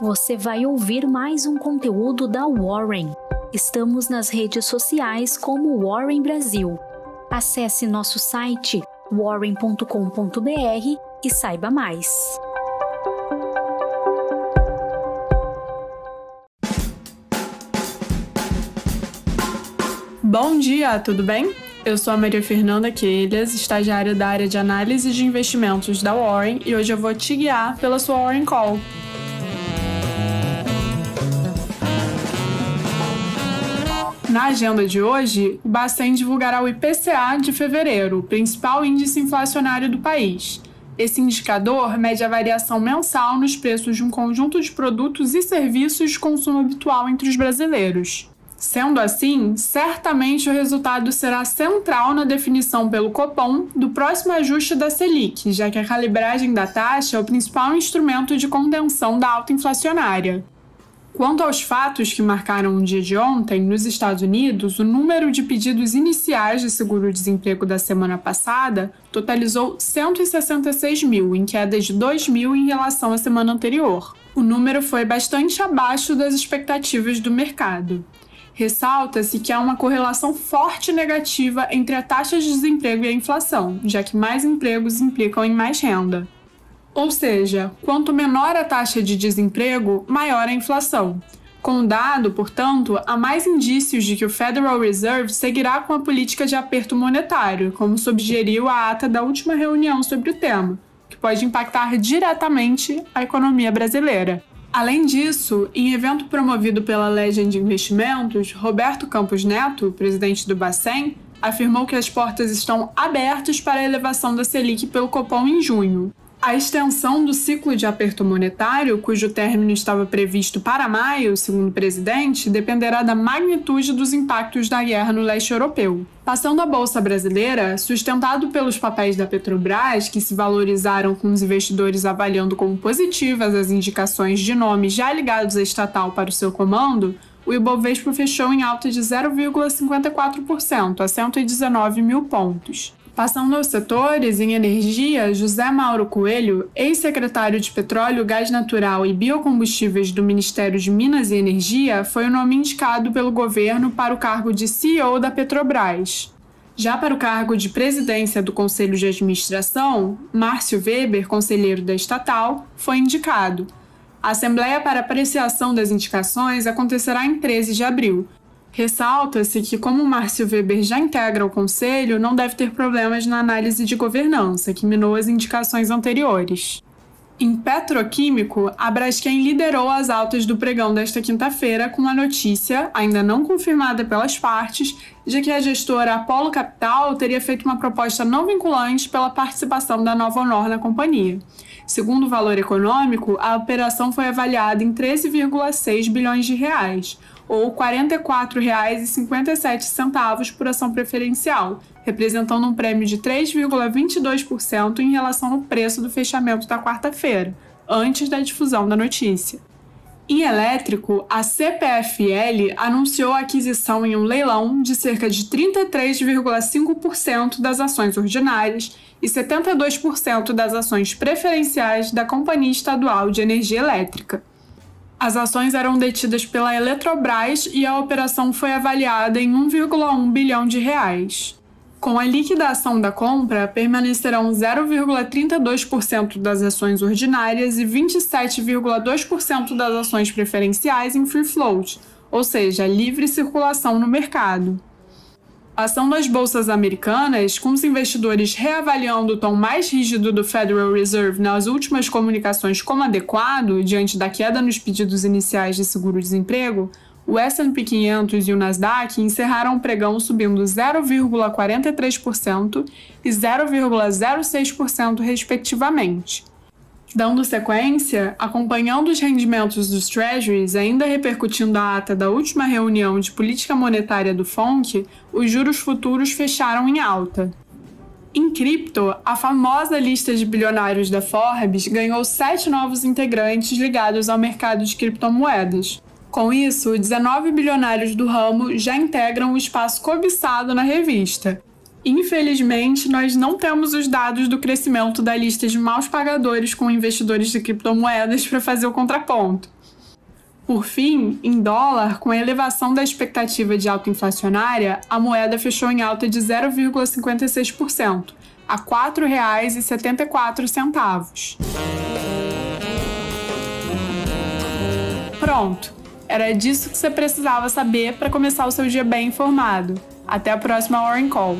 você vai ouvir mais um conteúdo da Warren. Estamos nas redes sociais como Warren Brasil. Acesse nosso site warren.com.br e saiba mais. Bom dia, tudo bem? Eu sou a Maria Fernanda Quelhas, estagiária da área de análise de investimentos da Warren, e hoje eu vou te guiar pela sua Warren Call. Na agenda de hoje, o Bacen divulgará o IPCA de fevereiro, principal índice inflacionário do país. Esse indicador mede a variação mensal nos preços de um conjunto de produtos e serviços de consumo habitual entre os brasileiros. Sendo assim, certamente o resultado será central na definição pelo Copom do próximo ajuste da Selic, já que a calibragem da taxa é o principal instrumento de contenção da alta inflacionária. Quanto aos fatos que marcaram o dia de ontem, nos Estados Unidos, o número de pedidos iniciais de seguro-desemprego da semana passada totalizou 166 mil, em queda de 2 mil em relação à semana anterior. O número foi bastante abaixo das expectativas do mercado. Ressalta-se que há uma correlação forte negativa entre a taxa de desemprego e a inflação, já que mais empregos implicam em mais renda. Ou seja, quanto menor a taxa de desemprego, maior a inflação. Com o dado, portanto, há mais indícios de que o Federal Reserve seguirá com a política de aperto monetário, como sugeriu a ata da última reunião sobre o tema, que pode impactar diretamente a economia brasileira. Além disso, em evento promovido pela Legend Investimentos, Roberto Campos Neto, presidente do Bacen, afirmou que as portas estão abertas para a elevação da Selic pelo Copom em junho. A extensão do ciclo de aperto monetário, cujo término estava previsto para maio, segundo o presidente, dependerá da magnitude dos impactos da guerra no leste europeu. Passando a bolsa brasileira, sustentado pelos papéis da Petrobras, que se valorizaram com os investidores avaliando como positivas as indicações de nomes já ligados à estatal para o seu comando, o Ibovespa fechou em alta de 0,54% a 119 mil pontos. Passando aos setores, em energia, José Mauro Coelho, ex-secretário de Petróleo, Gás Natural e Biocombustíveis do Ministério de Minas e Energia, foi o nome indicado pelo governo para o cargo de CEO da Petrobras. Já para o cargo de presidência do Conselho de Administração, Márcio Weber, conselheiro da estatal, foi indicado. A Assembleia para Apreciação das Indicações acontecerá em 13 de abril, Ressalta-se que, como Márcio Weber já integra o Conselho, não deve ter problemas na análise de governança, que minou as indicações anteriores. Em petroquímico, a Braskem liderou as altas do pregão desta quinta-feira com a notícia, ainda não confirmada pelas partes, de que a gestora Apollo Capital teria feito uma proposta não vinculante pela participação da Nova Honor na companhia. Segundo o valor econômico, a operação foi avaliada em 13,6 bilhões de reais, ou R$ 44,57 por ação preferencial, representando um prêmio de 3,22% em relação ao preço do fechamento da quarta-feira, antes da difusão da notícia. Em elétrico, a CPFL anunciou a aquisição em um leilão de cerca de 33,5% das ações ordinárias e 72% das ações preferenciais da Companhia Estadual de Energia Elétrica. As ações eram detidas pela Eletrobras e a operação foi avaliada em 1,1 bilhão de reais. Com a liquidação da compra, permanecerão 0,32% das ações ordinárias e 27,2% das ações preferenciais em free float, ou seja, livre circulação no mercado. Ação das bolsas americanas, com os investidores reavaliando o tom mais rígido do Federal Reserve nas últimas comunicações como adequado, diante da queda nos pedidos iniciais de seguro-desemprego, o S&P 500 e o Nasdaq encerraram o pregão subindo 0,43% e 0,06% respectivamente. Dando sequência, acompanhando os rendimentos dos Treasuries, ainda repercutindo a ata da última reunião de política monetária do FONC, os juros futuros fecharam em alta. Em cripto, a famosa lista de bilionários da Forbes ganhou sete novos integrantes ligados ao mercado de criptomoedas. Com isso, 19 bilionários do ramo já integram o espaço cobiçado na revista, Infelizmente, nós não temos os dados do crescimento da lista de maus pagadores com investidores de criptomoedas para fazer o contraponto. Por fim, em dólar, com a elevação da expectativa de alta inflacionária, a moeda fechou em alta de 0,56%, a R$ 4,74. Pronto! Era disso que você precisava saber para começar o seu dia bem informado. Até a próxima Warren Call.